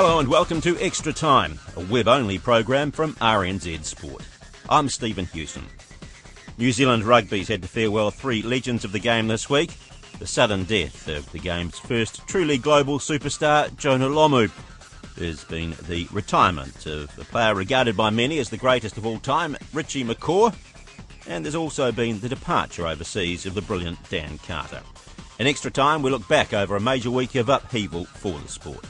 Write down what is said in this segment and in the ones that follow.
Hello and welcome to Extra Time, a web only program from RNZ Sport. I'm Stephen Hewson. New Zealand Rugby's had to farewell three legends of the game this week. The sudden death of the game's first truly global superstar, Jonah Lomu. There's been the retirement of a player regarded by many as the greatest of all time, Richie McCaw. And there's also been the departure overseas of the brilliant Dan Carter. In extra time, we look back over a major week of upheaval for the sport.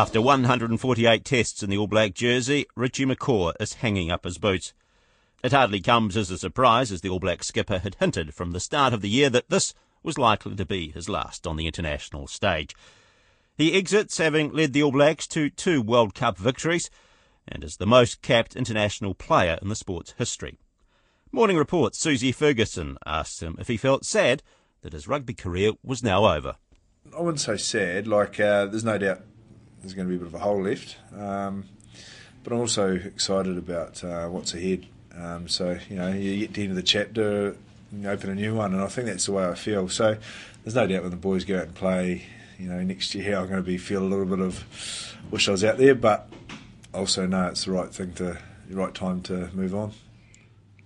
After 148 tests in the All Black jersey, Richie McCaw is hanging up his boots. It hardly comes as a surprise, as the All Black skipper had hinted from the start of the year that this was likely to be his last on the international stage. He exits having led the All Blacks to two World Cup victories and is the most capped international player in the sport's history. Morning Report's Susie Ferguson asked him if he felt sad that his rugby career was now over. I wouldn't say sad. Like, uh, there's no doubt there's going to be a bit of a hole left. Um, but I'm also excited about uh, what's ahead. Um, so, you know, you get to the end of the chapter open a new one, and I think that's the way I feel. So, there's no doubt when the boys go out and play, you know, next year I'm going to be feel a little bit of wish I was out there, but also know it's the right thing to, the right time to move on.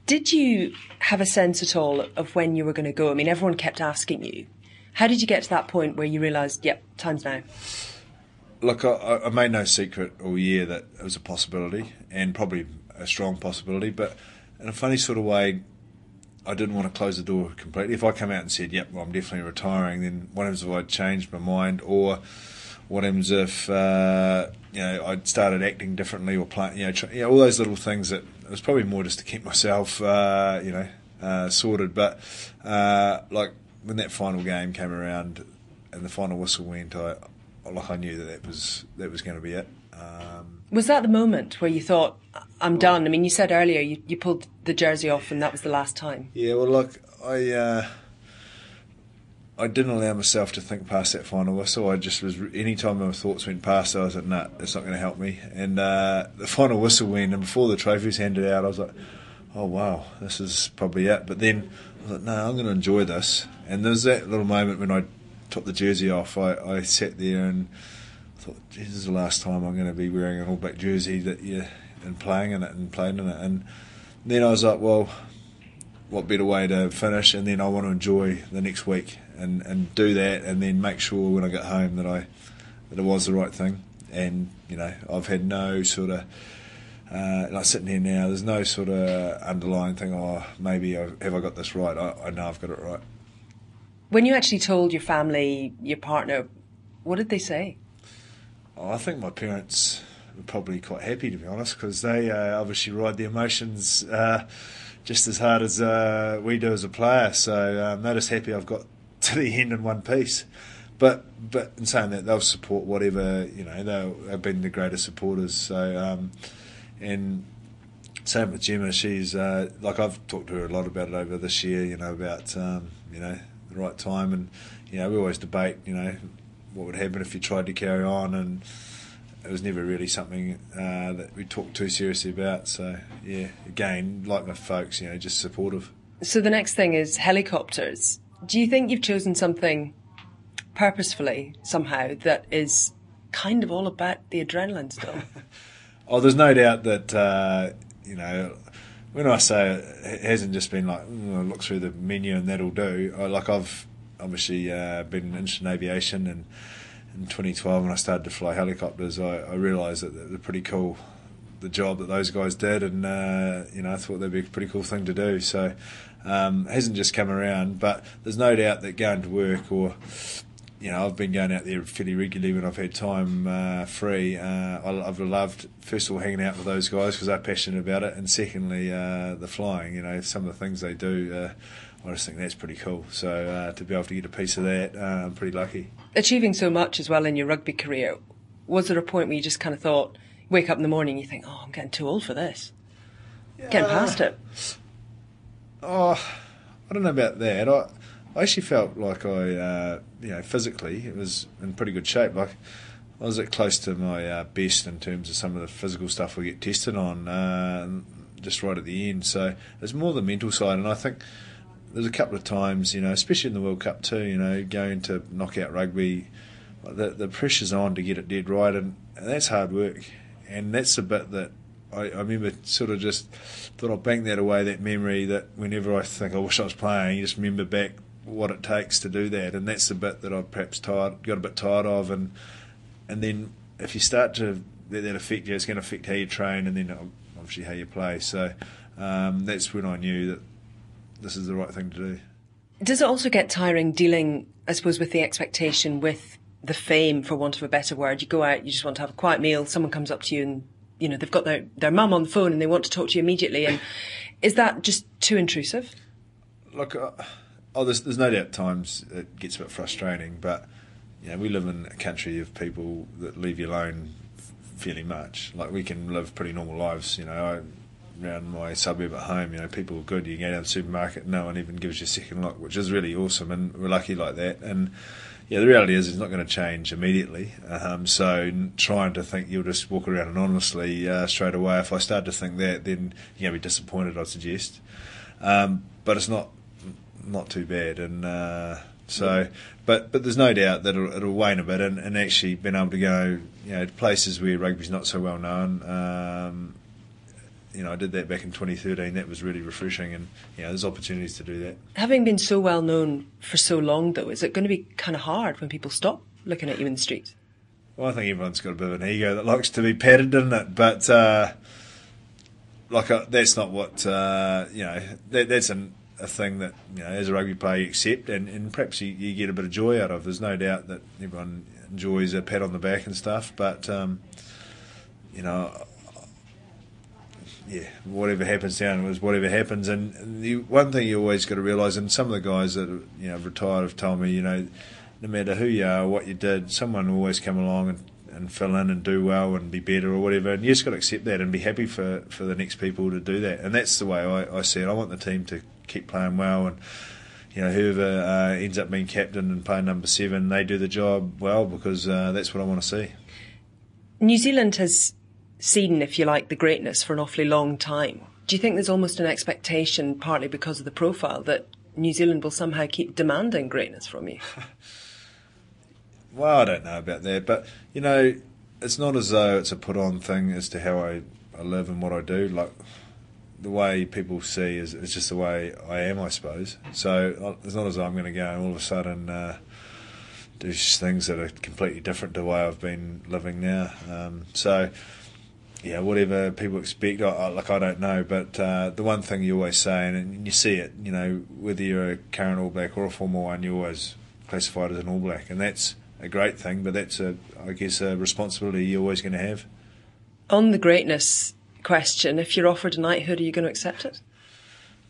Did you have a sense at all of when you were going to go? I mean, everyone kept asking you. How did you get to that point where you realised, yep, time's now? Look, I, I, made no secret all year that it was a possibility and probably a strong possibility, but in a funny sort of way, I didn't want to close the door completely. If I come out and said, "Yep, well, I'm definitely retiring," then what happens if I changed my mind, or what happens if uh, you know I'd started acting differently or playing, you know, tr- you know, all those little things that it was probably more just to keep myself, uh, you know, uh, sorted. But uh, like when that final game came around and the final whistle went, I like I knew that that was that was going to be it. Um, was that the moment where you thought, "I'm done"? I mean, you said earlier you, you pulled the jersey off, and that was the last time. Yeah, well, look, I uh, I didn't allow myself to think past that final whistle. I just was any time my thoughts went past, I was like, "Nah, it's not going to help me." And uh, the final whistle went, and before the trophy was handed out, I was like, "Oh wow, this is probably it." But then I was like, "No, I'm going to enjoy this." And there's that little moment when I took the jersey off, I, I sat there and thought, this is the last time I'm going to be wearing an All Black jersey that you and playing in it and playing in it. And then I was like, well, what better way to finish? And then I want to enjoy the next week and, and do that, and then make sure when I get home that I that it was the right thing. And you know, I've had no sort of uh, like sitting here now. There's no sort of underlying thing. Oh, maybe I've, have I got this right? I, I know I've got it right. When you actually told your family, your partner, what did they say? Oh, I think my parents were probably quite happy, to be honest, because they uh, obviously ride the emotions uh, just as hard as uh, we do as a player. So um, they're just happy I've got to the end in one piece. But but in saying that, they'll support whatever you know. They've been the greatest supporters. So um, and same with Gemma. She's uh, like I've talked to her a lot about it over this year. You know about um, you know the right time. And you know, we always debate, you know, what would happen if you tried to carry on, and it was never really something uh, that we talked too seriously about. So yeah, again, like my folks, you know, just supportive. So the next thing is helicopters. Do you think you've chosen something purposefully somehow that is kind of all about the adrenaline still? oh, there's no doubt that uh, you know when I say it, hasn't just been like mm, look through the menu and that'll do. I, like I've obviously uh, been interested in aviation, and in 2012 when I started to fly helicopters, I, I realised that they're pretty cool. the job that those guys did, and uh, you know, I thought that'd be a pretty cool thing to do. So, um, hasn't just come around, but there's no doubt that going to work or you know, I've been going out there fairly regularly when I've had time uh, free. Uh, I've loved, first of all, hanging out with those guys because they're passionate about it, and secondly, uh, the flying. You know, some of the things they do, uh, I just think that's pretty cool. So uh, to be able to get a piece of that, uh, I'm pretty lucky. Achieving so much as well in your rugby career, was there a point where you just kind of thought, wake up in the morning, you think, oh, I'm getting too old for this? Getting past it? Oh, I don't know about that. I, I actually felt like I, uh, you know, physically it was in pretty good shape. Like I was at close to my uh, best in terms of some of the physical stuff we get tested on, uh, just right at the end. So it's more the mental side, and I think there's a couple of times, you know, especially in the World Cup too, you know, going to knockout rugby, the the pressure's on to get it dead right, and, and that's hard work, and that's the bit that I, I, remember sort of just thought I'd bank that away, that memory that whenever I think I wish I was playing, you just remember back what it takes to do that, and that's the bit that I've perhaps tired, got a bit tired of, and and then if you start to let that affect you, it's going to affect how you train, and then obviously how you play. So um, that's when I knew that this is the right thing to do. Does it also get tiring dealing, I suppose, with the expectation, with the fame, for want of a better word? You go out, you just want to have a quiet meal, someone comes up to you and you know they've got their their mum on the phone and they want to talk to you immediately, and is that just too intrusive? Look. Uh, oh, there's, there's no doubt times it gets a bit frustrating, but you know, we live in a country of people that leave you alone fairly much. Like we can live pretty normal lives, you know. I, around my suburb at home, you know, people are good. You go down the supermarket, no one even gives you a second look, which is really awesome, and we're lucky like that. And yeah, the reality is it's not going to change immediately. Um, so trying to think you'll just walk around anonymously uh, straight away, if I start to think that, then you're going to be disappointed. I'd suggest, um, but it's not not too bad. And uh, so, but but there's no doubt that it'll, it'll wane a bit, and, and, actually being able to go, you know, to places where rugby's not so well known. Um, you know, I did that back in 2013. That was really refreshing, and you know, there's opportunities to do that. Having been so well known for so long, though, is it going to be kind of hard when people stop looking at you in the streets? Well, I think everyone's got a bit of an ego that likes to be patted, doesn't it? But uh, like, uh, that's not what uh, you know. That, that's an a thing that you know as a rugby player you accept and, and perhaps you, you, get a bit of joy out of. There's no doubt that everyone enjoys a pat on the back and stuff, but um, you know, yeah, whatever happens down was whatever happens. And the one thing you always got to realise, and some of the guys that you know retired have told me, you know, no matter who you are, what you did, someone will always come along and and fill in and do well and be better or whatever. And you just got to accept that and be happy for, for the next people to do that. And that's the way I, I see it. I want the team to keep playing well and you know whoever uh, ends up being captain and playing number seven, they do the job well because uh, that's what I want to see. New Zealand has seen, if you like, the greatness for an awfully long time. Do you think there's almost an expectation, partly because of the profile, that New Zealand will somehow keep demanding greatness from you? Well, I don't know about that, but you know, it's not as though it's a put on thing as to how I, I live and what I do. Like the way people see is just the way I am, I suppose. So it's not as though I'm going to go and all of a sudden uh, do things that are completely different to the way I've been living now. Um, so yeah, whatever people expect, I, I, like I don't know. But uh, the one thing you always say, and, and you see it, you know, whether you're a current All Black or a former one, you're always classified as an All Black, and that's a great thing, but that's a, I guess, a responsibility you're always going to have. On the greatness question, if you're offered a knighthood, are you going to accept it?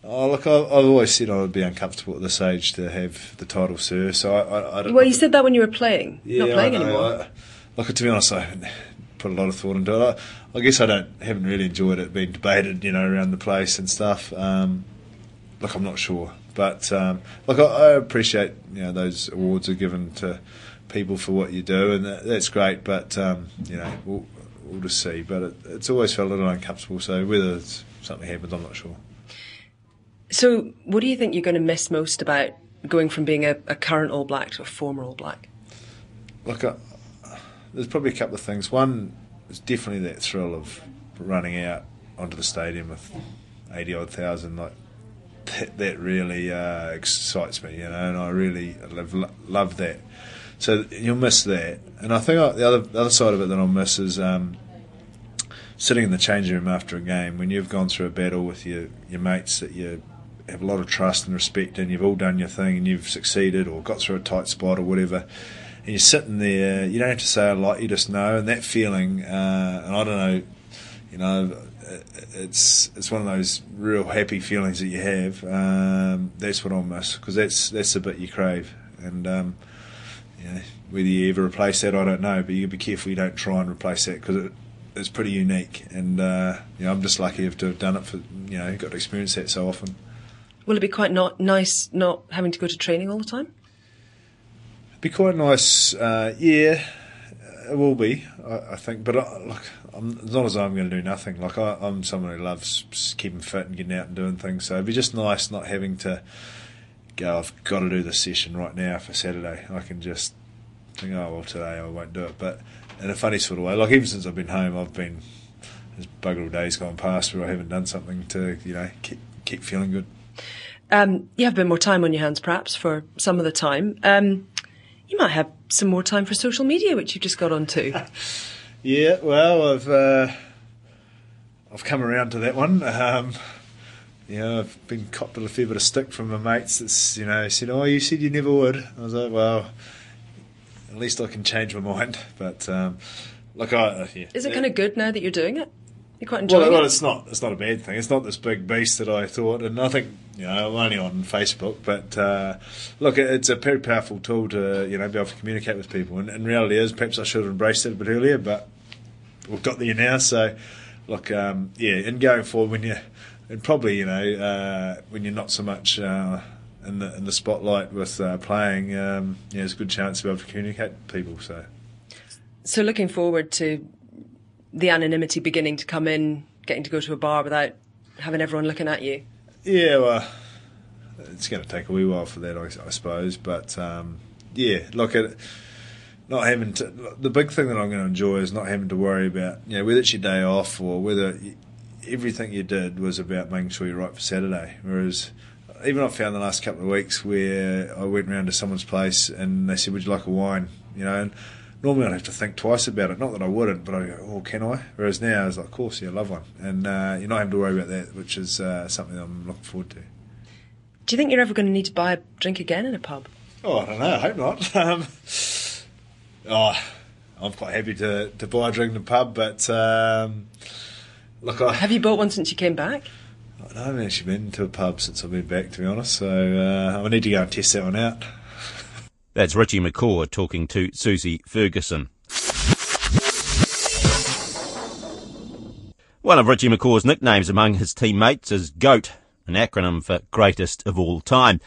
Oh, look, I've, always said I would be uncomfortable at this age to have the title Sir. So I, I, I don't. Well, you said that when you were playing. Yeah, not playing I anymore. I, look, to be honest, I haven't put a lot of thought into it. I, I, guess I don't haven't really enjoyed it being debated, you know, around the place and stuff. Um, look, I'm not sure, but um, look, I, I appreciate you know those awards are given to people for what you do, and that, that's great. But um, you know, we'll, we'll, just see. But it, it's always felt a little uncomfortable. So whether something happens, I'm not sure. So, what do you think you're going to miss most about going from being a, a current All Black to a former All Black? Look, uh, there's probably a couple of things. One is definitely that thrill of running out onto the stadium with eighty odd thousand. Like that, that really uh, excites me, you know, and I really love, love that. So you'll miss that, and I think the other the other side of it that I'll miss is, um, sitting in the changing room after a game when you've gone through a battle with your your mates that you have a lot of trust and respect and you've all done your thing and you've succeeded or got through a tight spot or whatever. And you're sitting there, you don't have to say a lot, you just know, and that feeling, uh, and I don't know, you know, it's it's one of those real happy feelings that you have. Um, that's what I'll miss because that's that's the bit you crave. And um, you know, whether you ever replace that, I don't know. But you be careful you don't try and replace that because it, it's pretty unique. And uh, you know, I'm just lucky to have done it for you know got to experience that so often. Will it be quite not nice not having to go to training all the time? It'd be quite nice, uh, yeah. It will be, I, I think. But I, look, I'm, as long as I'm going to do nothing, like I, I'm someone who loves keeping fit and getting out and doing things. So it'd be just nice not having to go. I've got to do this session right now for Saturday. I can just think, oh well, today I won't do it. But in a funny sort of way, like even since I've been home, I've been there's bugger all days gone past where I haven't done something to you know keep keep feeling good. Um, you have a bit more time on your hands, perhaps, for some of the time. Um, you might have some more time for social media, which you've just got onto. yeah, well, I've uh, I've come around to that one. Um, you know, I've been copped a fair bit of stick from my mates that's, you know, said, oh, you said you never would. I was like, well, at least I can change my mind. But, um, look, I, uh, yeah. Is it kind of good now that you're doing it? You're quite enjoying well, well, it? it's not. It's not a bad thing. It's not this big beast that I thought, and I think you know I'm only on Facebook. But uh, look, it's a very powerful tool to you know be able to communicate with people. And, and reality is, perhaps I should have embraced it a bit earlier, but we've got there now. So, look, um, yeah, and going forward, when you and probably you know uh, when you're not so much. Uh, in the, in the spotlight with uh, playing, um, yeah, there's a good chance to be able to communicate with people. So, so looking forward to the anonymity beginning to come in, getting to go to a bar without having everyone looking at you? Yeah, well, it's going to take a wee while for that, I, I suppose. But um, yeah, look at not having to. The big thing that I'm going to enjoy is not having to worry about you know whether it's your day off or whether everything you did was about making sure you're right for Saturday. Whereas even I've found the last couple of weeks where I went round to someone's place and they said, "Would you like a wine?" You know, and normally I'd have to think twice about it. Not that I wouldn't, but I go, oh, can I? Whereas now I was like, of course, yeah, I love one. And uh, you're not having to worry about that, which is uh, something I'm looking forward to. Do you think you're ever going to need to buy a drink again in a pub? Oh, I don't know. I hope not. Um, oh, I'm quite happy to, to buy a drink in the pub, but um, look, I have you bought one since you came back? I haven't actually been to a pub since I've been back, to be honest. So uh, I need to go and test that one out. That's Richie McCaw talking to Susie Ferguson. One of Richie McCaw's nicknames among his teammates is GOAT, an acronym for greatest of all time.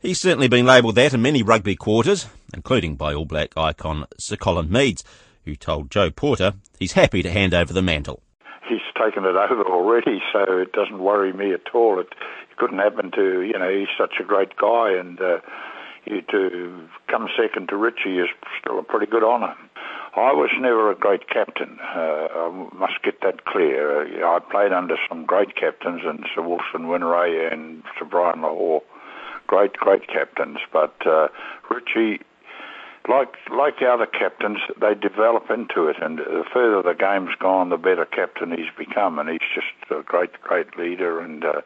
He's certainly been labelled that in many rugby quarters, including by All Black icon Sir Colin Meads, who told Joe Porter he's happy to hand over the mantle. He's taken it over already, so it doesn't worry me at all. It, it couldn't happen to, you know, he's such a great guy and uh, to come second to Richie is still a pretty good honour. I was never a great captain. Uh, I must get that clear. Uh, I played under some great captains, and Sir Wilson Whineray and Sir Brian Lochore, great, great captains. But uh, Richie, like like the other captains, they develop into it, and the further the game's gone, the better captain he's become, and he's just a great, great leader, and uh,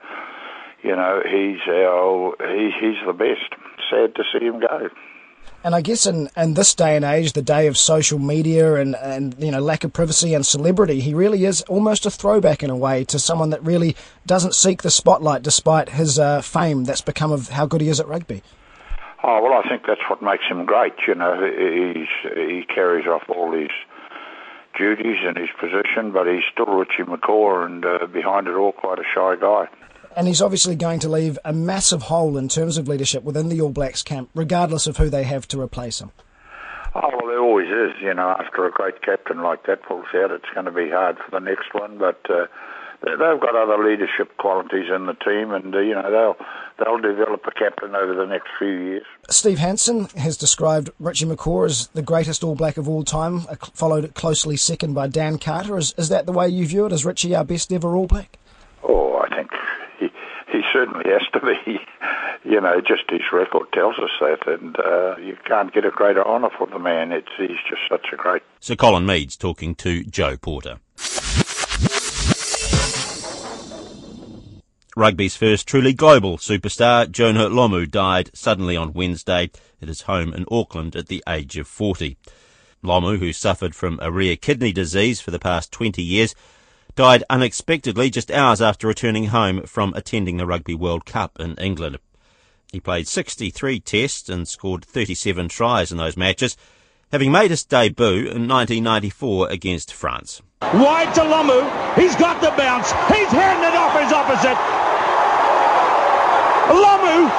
you know he's our he, he's the best sad to see him go. And I guess in, in this day and age, the day of social media and, and you know lack of privacy and celebrity, he really is almost a throwback in a way to someone that really doesn't seek the spotlight despite his uh, fame that's become of how good he is at rugby. Oh well, I think that's what makes him great. You know, he's he carries off all his duties and his position, but he's still Richie McCaw, and uh, behind it all, quite a shy guy and he's obviously going to leave a massive hole in terms of leadership within the All Blacks camp, regardless of who they have to replace him. Oh, well, there always is. You know, after a great captain like that pulls out, it's going to be hard for the next one. But uh, they've got other leadership qualities in the team, and uh, you know they'll they'll develop a captain over the next few years. Steve Hansen has described Richie McCaw as the greatest All Black of all time, followed closely second by Dan Carter. Is is that the way you view it? Is Richie our best ever All Black? Oh, I think he he certainly has to be. You know, just his record tells us that, and uh, you can't get a greater honour for the man. It's he's just such a great. Sir Colin Meads talking to Joe Porter. Rugby's first truly global superstar, Jonah Lomu, died suddenly on Wednesday at his home in Auckland at the age of 40. Lomu, who suffered from a rare kidney disease for the past 20 years, died unexpectedly just hours after returning home from attending the Rugby World Cup in England. He played 63 tests and scored 37 tries in those matches, having made his debut in 1994 against France. Wide to Lomu. He's got the bounce. He's it off his opposite. Lomu.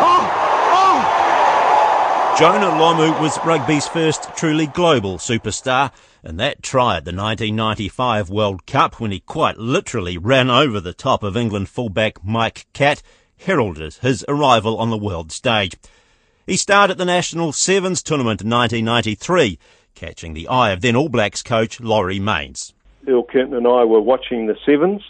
Oh, oh. Jonah Lomu was rugby's first truly global superstar, and that try at the 1995 World Cup when he quite literally ran over the top of England fullback Mike Catt heralded his arrival on the world stage. He starred at the National Sevens tournament in 1993, catching the eye of then All Blacks coach Laurie Mains. Bill Kirton and I were watching the Sevens,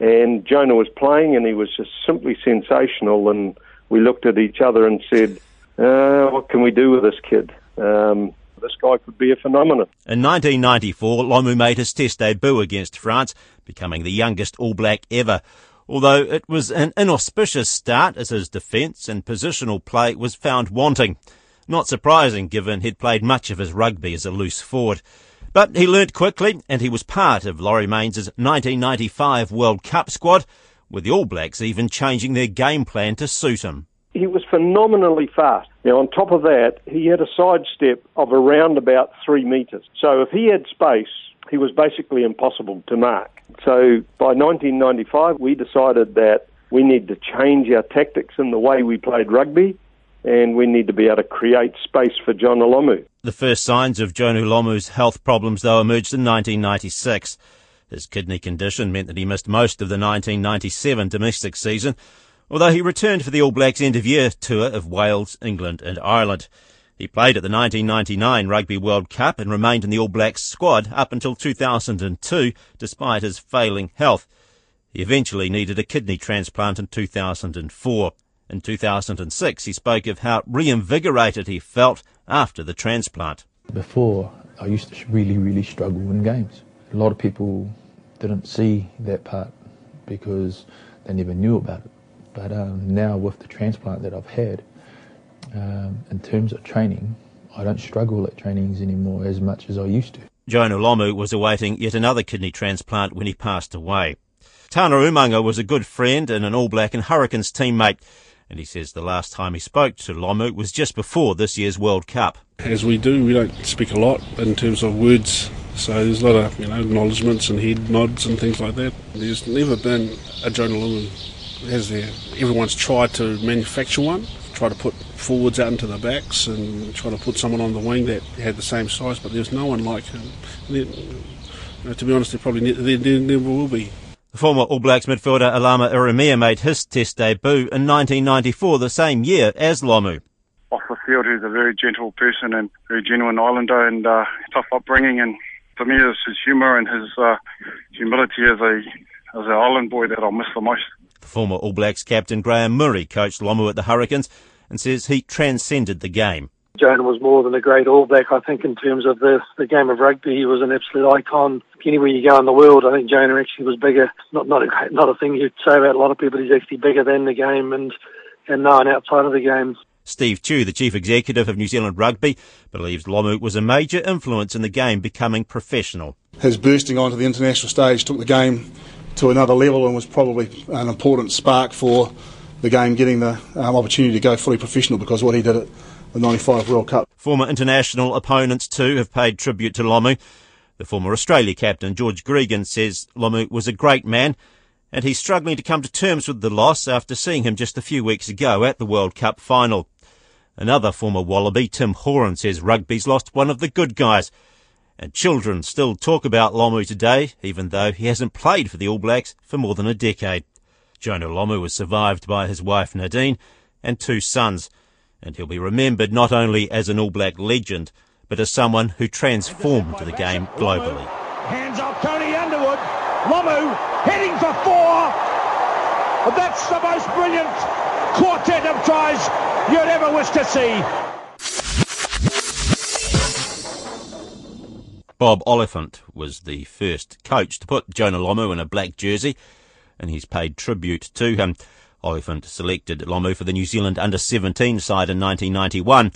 and Jonah was playing, and he was just simply sensational. And we looked at each other and said, uh, "What can we do with this kid?" Um, this guy could be a phenomenon. In 1994, Lomu made his Test debut against France, becoming the youngest All Black ever although it was an inauspicious start as his defence and positional play was found wanting. Not surprising given he'd played much of his rugby as a loose forward. But he learnt quickly and he was part of Laurie Mains' 1995 World Cup squad, with the All Blacks even changing their game plan to suit him. He was phenomenally fast. Now, on top of that, he had a sidestep of around about three metres. So if he had space, he was basically impossible to mark. So by 1995, we decided that we need to change our tactics in the way we played rugby, and we need to be able to create space for Jonah Lomu. The first signs of Jonah Lomu's health problems, though, emerged in 1996. His kidney condition meant that he missed most of the 1997 domestic season, although he returned for the All Blacks end of year tour of Wales, England, and Ireland. He played at the 1999 Rugby World Cup and remained in the All Blacks squad up until 2002 despite his failing health. He eventually needed a kidney transplant in 2004. In 2006, he spoke of how reinvigorated he felt after the transplant. Before, I used to really, really struggle in games. A lot of people didn't see that part because they never knew about it. But um, now, with the transplant that I've had, um, in terms of training, I don't struggle at trainings anymore as much as I used to. Jonah Lomu was awaiting yet another kidney transplant when he passed away. Tana Umaga was a good friend and an All Black and Hurricanes teammate, and he says the last time he spoke to Lomu was just before this year's World Cup. As we do, we don't speak a lot in terms of words, so there's a lot of you know acknowledgements and head nods and things like that. There's never been a Jonah Lomu, has there? Everyone's tried to manufacture one, try to put forwards out into the backs and try to put someone on the wing that had the same size, but there's no one like him. you know, to be honest, there probably ne- there, never will be. Former All Blacks midfielder Alama Ieremia made his Test debut in 1994, the same year as Lomu. Off the field, he's a very gentle person and very genuine Islander and uh, tough upbringing. And for me, it's his humour and his uh, humility as a as an island boy that I'll miss the most. The Former All Blacks captain Graham Mourie coached Lomu at the Hurricanes and says he transcended the game. Jonah was more than a great All Black, I think, in terms of the, the game of rugby. He was an absolute icon. Anywhere you go in the world, I think Jonah actually was bigger. Not not a, not a thing you'd say about a lot of people. He's actually bigger than the game and, and known outside of the game. Steve Tew, the chief executive of New Zealand Rugby, believes Lomu was a major influence in the game becoming professional. His bursting onto the international stage took the game to another level and was probably an important spark for the game getting the um, opportunity to go fully professional because what he did at the 95 World Cup. Former international opponents too have paid tribute to Lomu. The former Australia captain George Gregan says Lomu was a great man and he's struggling to come to terms with the loss after seeing him just a few weeks ago at the World Cup final. Another former Wallaby, Tim Horan, says rugby's lost one of the good guys and children still talk about Lomu today, even though he hasn't played for the All Blacks for more than a decade. Jonah Lomu was survived by his wife Nadine and two sons, and he'll be remembered not only as an All Black legend, but as someone who transformed the game globally. Hands off Tony Underwood. Lomu heading for four. That's the most brilliant quartet of tries you'd ever wish to see. Bob Oliphant was the first coach to put Jonah Lomu in a black jersey. and he's paid tribute to him. Oliphant selected Lomu for the New Zealand under 17 side in 1991.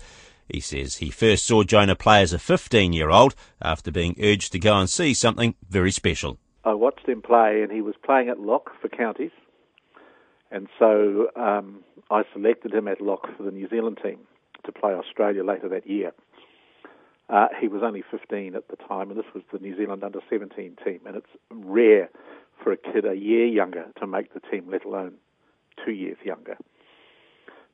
He says he first saw Jonah play as a 15 year old after being urged to go and see something very special. I watched him play, and he was playing at lock for counties, and so um, I selected him at lock for the New Zealand team to play Australia later that year. Uh, he was only 15 at the time, and this was the New Zealand under 17 team, and it's rare for a kid a year younger to make the team, let alone two years younger.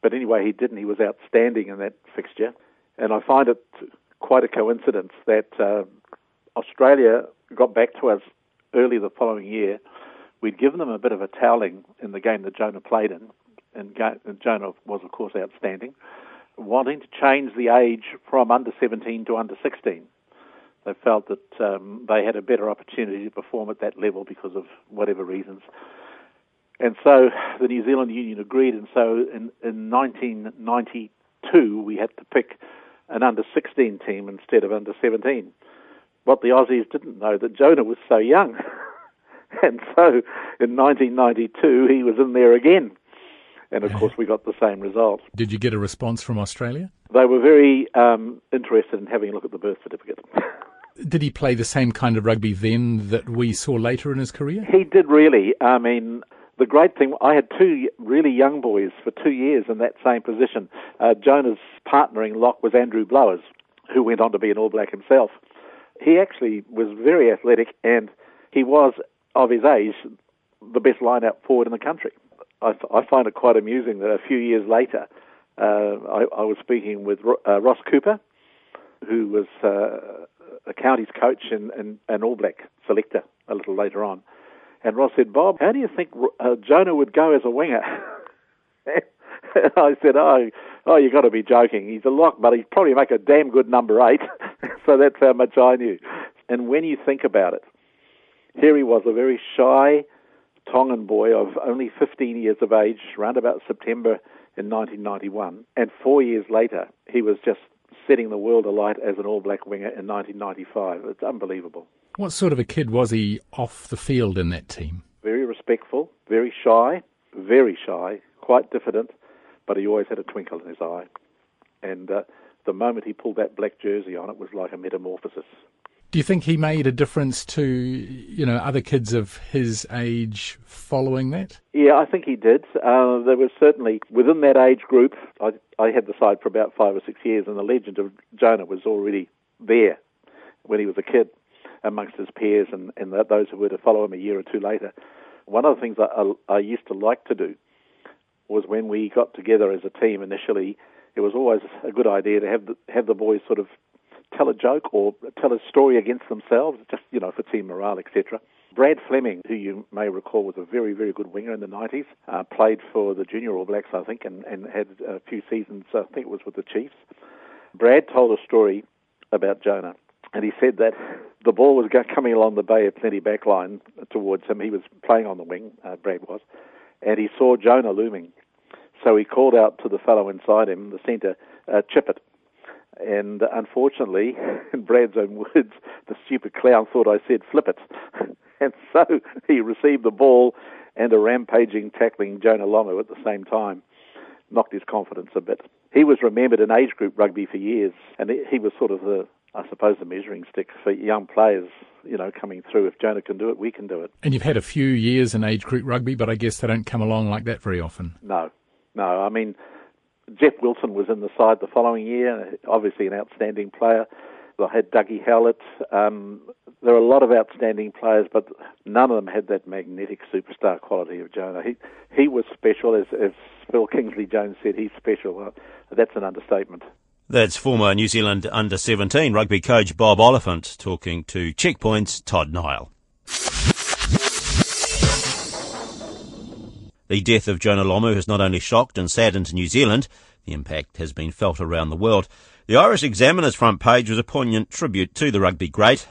But anyway, he didn't. He was outstanding in that fixture, and I find it quite a coincidence that uh, Australia got back to us early the following year. We'd given them a bit of a toweling in the game that Jonah played in, and, Jonah was, of course, outstanding wanting to change the age from under 17 to under 16. They felt that um, they had a better opportunity to perform at that level because of whatever reasons. And so the New Zealand Union agreed, and so in, in 1992 we had to pick an under 16 team instead of under 17. What the Aussies didn't know that Jonah was so young. and so in 1992 he was in there again and of course we got the same result. Did you get a response from Australia? They were very um, interested in having a look at the birth certificate. did he play the same kind of rugby then that we saw later in his career? He did really. I mean, the great thing, I had two really young boys for two years in that same position. Uh, Jonah's partnering lock was Andrew Blowers, who went on to be an All Black himself. He actually was very athletic and he was, of his age, the best line-out forward in the country. I, I find it quite amusing that a few years later, uh, I, I, was speaking with uh, Ross Cooper, who was uh, a county's coach and, and an All Black selector a little later on. And Ross said, Bob, how do you think uh, Jonah would go as a winger? I said, oh, oh, you've got to be joking. He's a lock, but he'd probably make a damn good number eight. so that's how much I knew. And when you think about it, here he was, a very shy, Tongan boy of only 15 years of age, around about September in 1991. And four years later, he was just setting the world alight as an All Black winger in 1995. It's unbelievable. What sort of a kid was he off the field in that team? Very respectful, very shy, very shy, quite diffident, but he always had a twinkle in his eye. And uh, the moment he pulled that black jersey on, it was like a metamorphosis. Do you think he made a difference to you know other kids of his age following that? Yeah, I think he did. Uh, there was certainly within that age group. I, I had the side for about five or six years, and the legend of Jonah was already there when he was a kid amongst his peers and, and those who were to follow him a year or two later. One of the things I, I used to like to do was when we got together as a team initially, it was always a good idea to have the, have the boys sort of tell a joke or tell a story against themselves, just, you know, for team morale, etc. Brad Fleming, who you may recall was a very, very good winger in the 90s, uh, played for the Junior All Blacks, I think, and, and had a few seasons, I think it was with the Chiefs. Brad told a story about Jonah, and he said that the ball was coming along the Bay of Plenty backline towards him. He was playing on the wing, uh, Brad was, and he saw Jonah looming. So he called out to the fellow inside him, the centre, uh, chip it. And unfortunately, in Brad's own words, the stupid clown thought I said flip it. and so he received the ball and a rampaging, tackling Jonah Lomu at the same time. Knocked his confidence a bit. He was remembered in age group rugby for years, and he was sort of the, I suppose, the measuring stick for young players, you know, coming through. If Jonah can do it, we can do it. And you've had a few years in age group rugby, but I guess they don't come along like that very often. No, no. I mean, Jeff Wilson was in the side the following year, obviously an outstanding player. I had Dougie Howlett. Um, there are a lot of outstanding players, but none of them had that magnetic superstar quality of Jonah. He he was special, as, as Phil Kingsley Jones said. He's special. That's an understatement. That's former New Zealand under 17 rugby coach Bob Oliphant talking to Checkpoint's Todd Niall. The death of Jonah Lomu has not only shocked and saddened New Zealand, the impact has been felt around the world. The Irish Examiner's front page was a poignant tribute to the rugby great.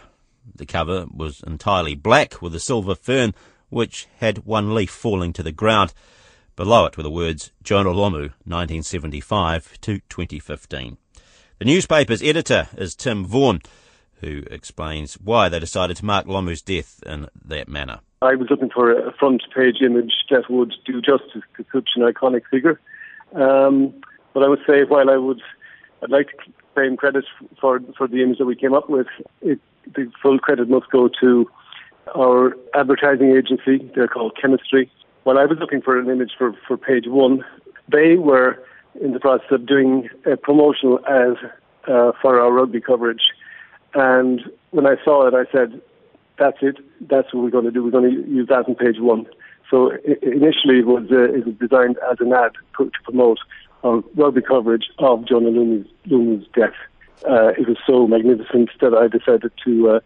The cover was entirely black with a silver fern which had one leaf falling to the ground. Below it were the words Jonah Lomu, 1975 to 2015. The newspaper's editor is Tim Vaughan, who explains why they decided to mark Lomu's death in that manner. I was looking for a front page image that would do justice to such an iconic figure. Um, but I would say while I would, I'd like to claim credit for for the image that we came up with. It, the full credit must go to our advertising agency. They're called Chemistry. When I was looking for an image for, for page one, they were in the process of doing a promotional ad uh, for our rugby coverage. And when I saw it, I said, that's it. That's what we're going to do. We're going to use that on page one. So initially it was, uh, it was designed as an ad to, promote our rugby coverage of Jonah Lomu's, Lomu's death. Uh, it was so magnificent that I decided to uh,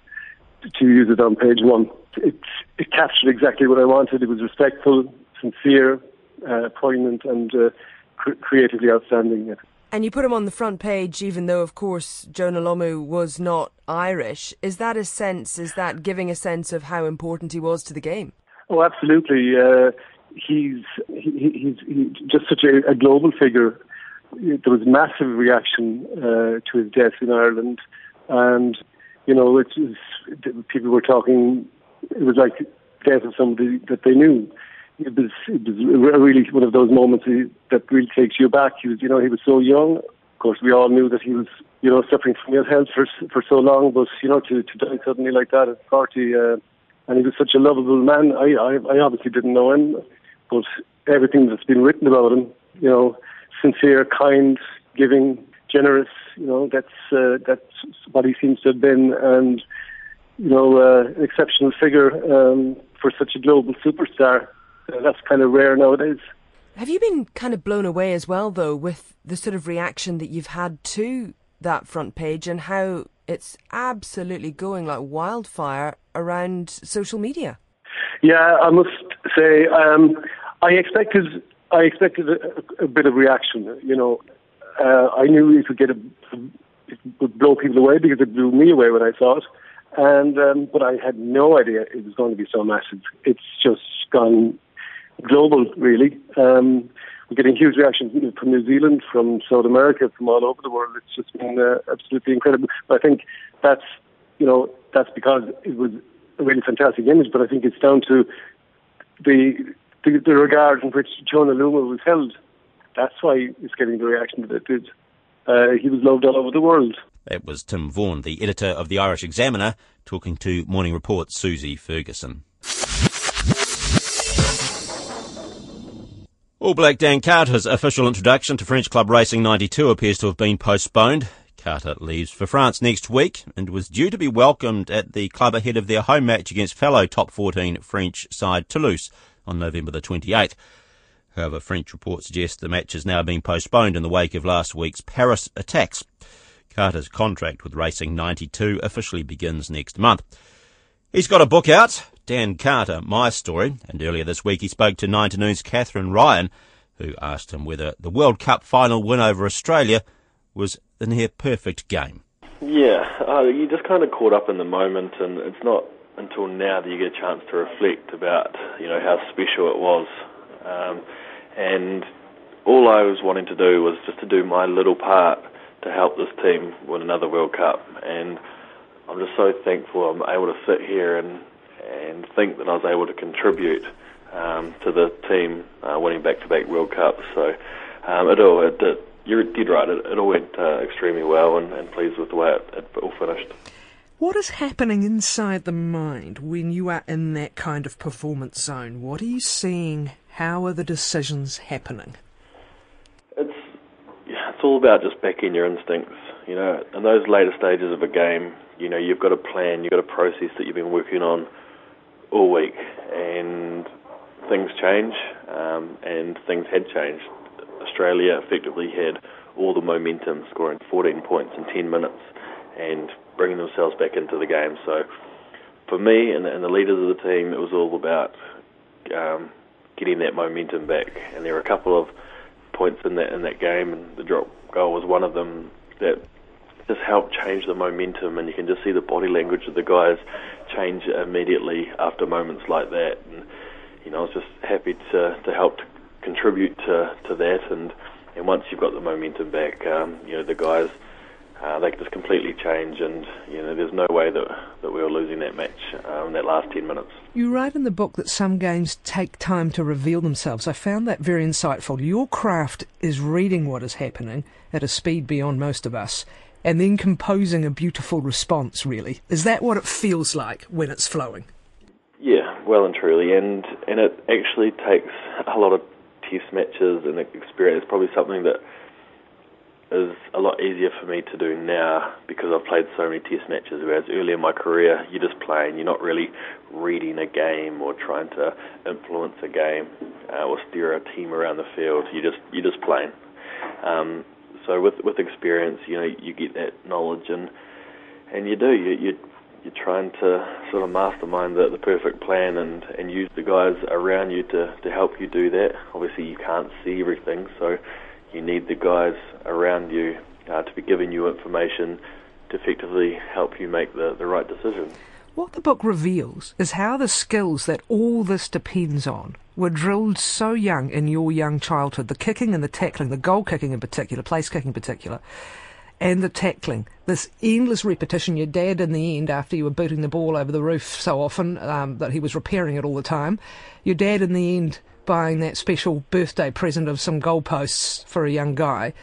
to use it on page one. It, it captured exactly what I wanted. It was respectful, sincere, uh, poignant, and uh, cr- creatively outstanding. And you put him on the front page, even though, of course, Jonah Lomu was not Irish. Is that a sense? Is that giving a sense of how important he was to the game? Oh, absolutely. Uh, he's he, he's he, just such a, a, global figure. There was massive reaction uh, to his death in Ireland, and you know, it was, people were talking. It was like death of somebody that they knew it was it was really one of those moments that really takes you back. He was, you know, he was so young. Of course, we all knew that he was, you know, suffering from ill health for for so long. But you know, to to die suddenly like that at forty, uh, and he was such a lovable man. I, I I obviously didn't know him, but everything that's been written about him, you know, sincere, kind, giving, generous. You know, that's uh, that's what he seems to have been, and you know, uh, an exceptional figure um, for such a global superstar. That's kind of rare nowadays. Have you been kind of blown away as well, though, with the sort of reaction that you've had to that front page and how it's absolutely going like wildfire around social media? Yeah, I must say, um, I expected I expected a, a, bit of reaction. You know, uh, I knew it would get a, it would blow people away because it blew me away when I saw it, and um, but I had no idea it was going to be so massive. It's just gone global, really. Um, we're getting huge reactions from New Zealand, from South America, from all over the world. It's just been uh, absolutely incredible. But I think that's, you know, that's because it was a really fantastic image. But I think it's down to the the, the regard in which Jonah Lomu was held. That's why it's getting the reaction that it did. Uh, he was loved all over the world. That was Tim Vaughan, the editor of the Irish Examiner, talking to Morning Report's Susie Ferguson. All Black Dan Carter's official introduction to French Club Racing 92 appears to have been postponed. Carter leaves for France next week and was due to be welcomed at the club ahead of their home match against fellow top 14 French side Toulouse on November the 28th. However, French reports suggest the match has now been postponed in the wake of last week's Paris attacks. Carter's contract with Racing 92 officially begins next month. He's got a book out, Dan Carter, My Story, and earlier this week he spoke to 9 to Noon's Kathryn Ryan, who asked him whether the World Cup final win over Australia was a near perfect game. Yeah, uh, you just kind of caught up in the moment, and it's not until now that you get a chance to reflect about you know how special it was. Um, and all I was wanting to do was just to do my little part to help this team win another World Cup, and I'm just so thankful I'm able to sit here and and think that I was able to contribute um, to the team uh, winning back-to-back World Cups. So um, it all, it, it, you're dead right. It, it all went uh, extremely well, and, and pleased with the way it, it all finished. What is happening inside the mind when you are in that kind of performance zone? What are you seeing? How are the decisions happening? It's yeah, it's all about just backing your instincts. You know, in those later stages of a game, you know, you've got a plan, you've got a process that you've been working on all week, and things change, um, and things had changed. Australia effectively had all the momentum, scoring 14 points in 10 minutes, and bringing themselves back into the game. So, for me and the, and the leaders of the team, it was all about um, getting that momentum back. And there were a couple of points in that in that game, and the drop goal was one of them that just helped change the momentum, and you can just see the body language of the guys change immediately after moments like that. And you know, I was just happy to to help to contribute to to that. And and once you've got the momentum back, um, you know, the guys uh, they just completely change, and you know there's no way that that we were losing that match uh, in that last ten minutes. You write in the book that some games take time to reveal themselves. I found that very insightful. Your craft is reading what is happening at a speed beyond most of us, and then composing a beautiful response. Really, is that what it feels like when it's flowing? Yeah, well and truly, and and it actually takes a lot of test matches and experience. It's probably something that is a lot easier for me to do now because I've played so many test matches. Whereas earlier in my career, you're just playing. You're not really reading a game or trying to influence a game uh, or steer a team around the field. You just you're just playing. Um, so with with experience, you know, you get that knowledge and and you do you you you're trying to sort of mastermind the, the perfect plan and, and use the guys around you to, to help you do that. Obviously, you can't see everything, so you need the guys around you uh, to be giving you information to effectively help you make the, the right decision. What the book reveals is how the skills that all this depends on were drilled so young in your young childhood the kicking and the tackling, the goal kicking in particular, place kicking in particular, and the tackling. This endless repetition. Your dad, in the end, after you were booting the ball over the roof so often um, that he was repairing it all the time, your dad, in the end, buying that special birthday present of some goalposts for a young guy.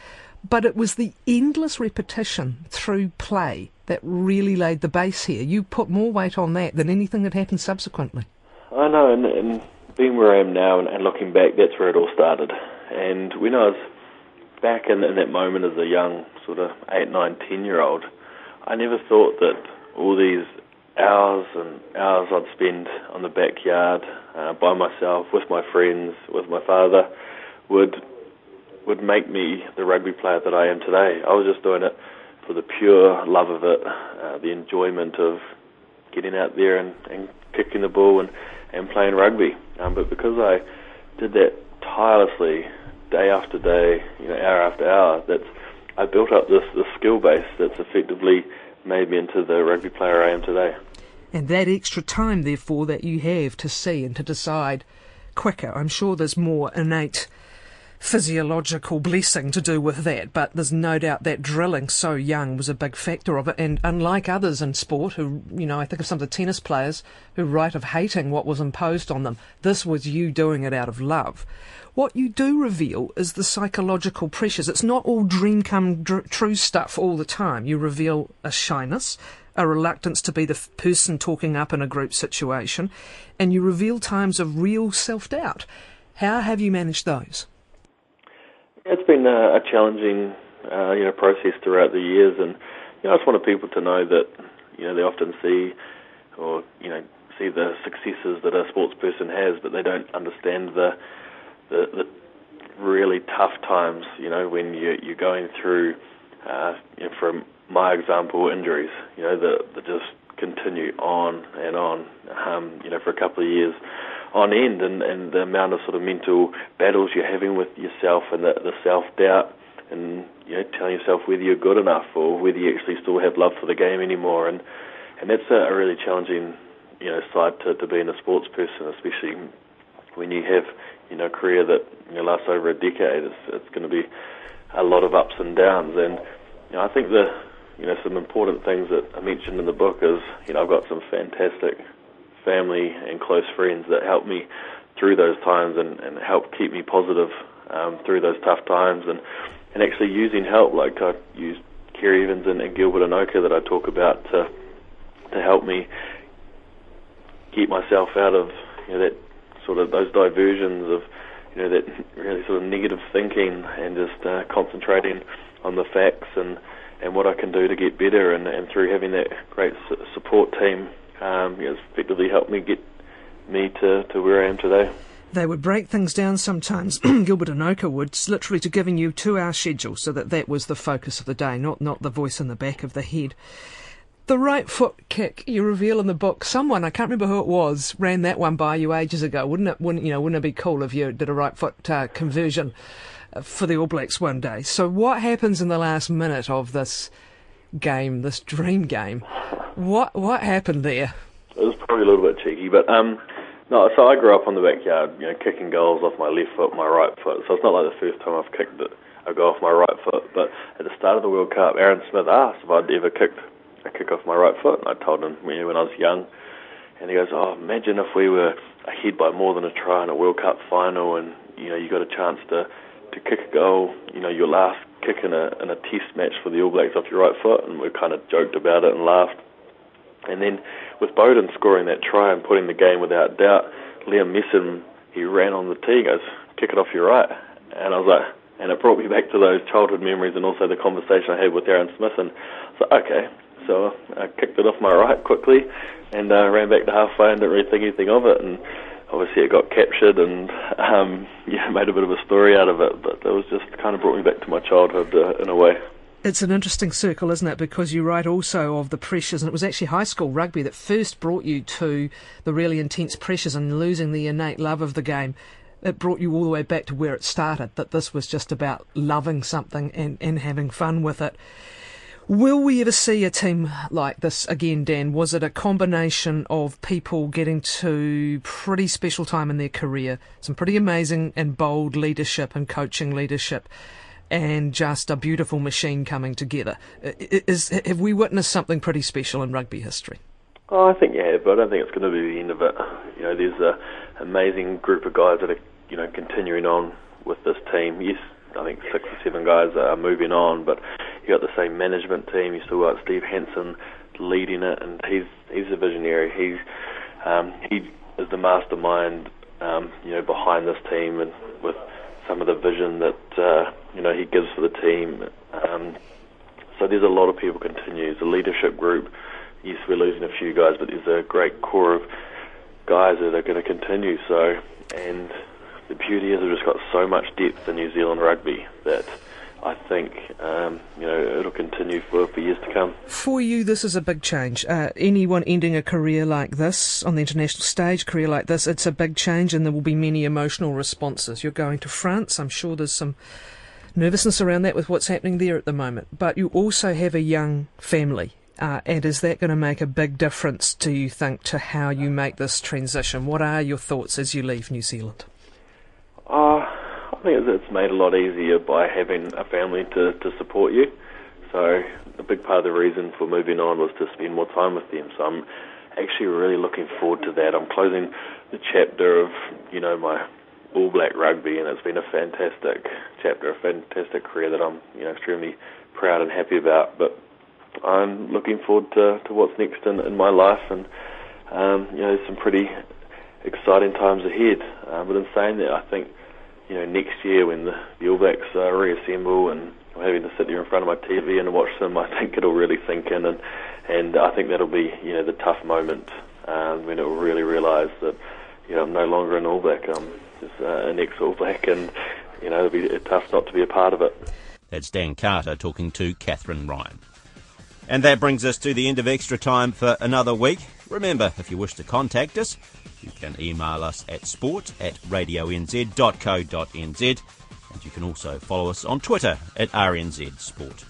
But it was the endless repetition through play that really laid the base here. You put more weight on that than anything that happened subsequently. I know, and, and being where I am now and, and looking back, that's where it all started. And when I was back in, in that moment as a young, sort of eight, nine, ten year old, I never thought that all these hours and hours I'd spend on the backyard uh, by myself with my friends, with my father, would would make me the rugby player that I am today. I was just doing it for the pure love of it, uh, the enjoyment of getting out there and, and kicking the ball and, and playing rugby. Um, but because I did that tirelessly, day after day, you know, hour after hour, that's I built up this, this skill base that's effectively made me into the rugby player I am today. And that extra time, therefore, that you have to see and to decide quicker, I'm sure there's more innate physiological blessing to do with that, but there's no doubt that drilling so young was a big factor of it. And unlike others in sport, who, you know, I think of some of the tennis players who write of hating what was imposed on them, this was you doing it out of love. What you do reveal is the psychological pressures. It's not all dream come dr- true stuff all the time. You reveal a shyness, a reluctance to be the f- person talking up in a group situation, and you reveal times of real self doubt. How have you managed those? It's been a, a challenging, uh, you know, process throughout the years, and you know, I just wanted people to know that you know they often see, or you know, see the successes that a sports person has, but they don't understand the the, the really tough times, you know, when you, you're going through, uh, you know, from my example, injuries, you know, that, just continue on and on, um, you know, for a couple of years on end, and, and the amount of sort of mental battles you're having with yourself and the, the self-doubt and, you know, telling yourself whether you're good enough or whether you actually still have love for the game anymore. And, and that's a, a really challenging, you know, side to, to being a sports person, especially when you have you know, career that you know, lasts over a decade. It's, it's going to be a lot of ups and downs. And you know, I think the you know some important things that I mentioned in the book is you know I've got some fantastic family and close friends that help me through those times and, and help keep me positive um, through those tough times and and actually using help. Like I used Ceri Evans and, Gilbert and Gilbert Enoka that I talk about to to help me keep myself out of you know that sort of those diversions of you know that really sort of negative thinking and just uh, concentrating on the facts and and what I can do to get better and, and through having that great su- support team um, has effectively helped me get me to, to where I am today. They would break things down sometimes. Gilbert Enoka would, literally to giving you two-hour schedule, so that that was the focus of the day, not not the voice in the back of the head. The right foot kick you reveal in the book. Someone I can't remember who it was ran that one by you ages ago. Wouldn't it? Wouldn't you know? Wouldn't it be cool if you did a right foot uh, conversion uh, for the All Blacks one day? So what happens in the last minute of this game, this dream game? What what happened there? It was probably a little bit cheeky, but um, no. So I grew up on the backyard, you know, kicking goals off my left foot, my right foot. So it's not like the first time I've kicked it I go off my right foot. But at the start of the World Cup, Aaron Smith asked if I'd ever kicked a kick off my right foot, and I told him when I was young. And he goes, "Oh, imagine if we were ahead by more than a try in a World Cup final, and you know you got a chance to to kick a goal, you know your last kick in a in a Test match for the All Blacks off your right foot." And we kind of joked about it and laughed. And then with Beauden scoring that try and putting the game without doubt, Liam Messam he ran on the tee, goes, "Kick it off your right," and I was like, and it brought me back to those childhood memories and also the conversation I had with Aaron Smith, and like, okay, so I kicked it off my right quickly and uh, ran back to halfway and didn't really think anything of it. And obviously it got captured and um, yeah, made a bit of a story out of it. But that was just kind of brought me back to my childhood uh, in a way. It's an interesting circle, isn't it? Because you write also of the pressures, and it was actually high school rugby that first brought you to the really intense pressures and losing the innate love of the game. It brought you all the way back to where it started, that this was just about loving something and, and having fun with it. Will we ever see a team like this again, Dan? Was it a combination of people getting to pretty special time in their career, some pretty amazing and bold leadership and coaching leadership, and just a beautiful machine coming together? Is, have we witnessed something pretty special in rugby history? Oh, I think you have, but I don't think it's going to be the end of it. You know, there's an amazing group of guys that are, you know, continuing on with this team. Yes, I think six or seven guys are moving on, but you got the same management team. You still got Steve Hansen leading it, and he's he's a visionary. He's um, he is the mastermind, um, you know, behind this team, and with some of the vision that uh, you know he gives for the team. Um, so there's a lot of people continue. It's a leadership group. Yes, we're losing a few guys, but there's a great core of guys that are going to continue. So and the beauty is we've just got so much depth in New Zealand rugby that I think um, you know it'll continue for, for years to come. For you, this is a big change. Uh, anyone ending a career like this on the international stage, career like this, it's a big change, and there will be many emotional responses. You're going to France. I'm sure there's some nervousness around that with what's happening there at the moment. But you also have a young family. Uh, and is that going to make a big difference, do you think, to how you make this transition? What are your thoughts as you leave New Zealand? I think it's made a lot easier by having a family to, to support you. So a big part of the reason for moving on was to spend more time with them. So I'm actually really looking forward to that. I'm closing the chapter of, you know, my all black rugby and it's been a fantastic chapter, a fantastic career that I'm, you know, extremely proud and happy about. But I'm looking forward to, to what's next in, in my life and um, you know, some pretty exciting times ahead. Uh, but in saying that, I think you know next year when the, the All Blacks uh, reassemble and I'm having to sit there in front of my TV and watch them, I think it'll really sink in, and and I think that'll be you know the tough moment um, when it will really realise that you know I'm no longer an All Black, I'm just uh, an ex All Black, and you know it'll be tough not to be a part of it. That's Dan Carter talking to Kathryn Ryan. And that brings us to the end of extra time for another week. Remember, if you wish to contact us, you can email us at sport at radionz.co.nz and you can also follow us on Twitter at RNZ Sport.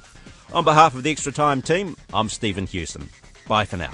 On behalf of the Extra Time team, I'm Stephen Hewson. Bye for now.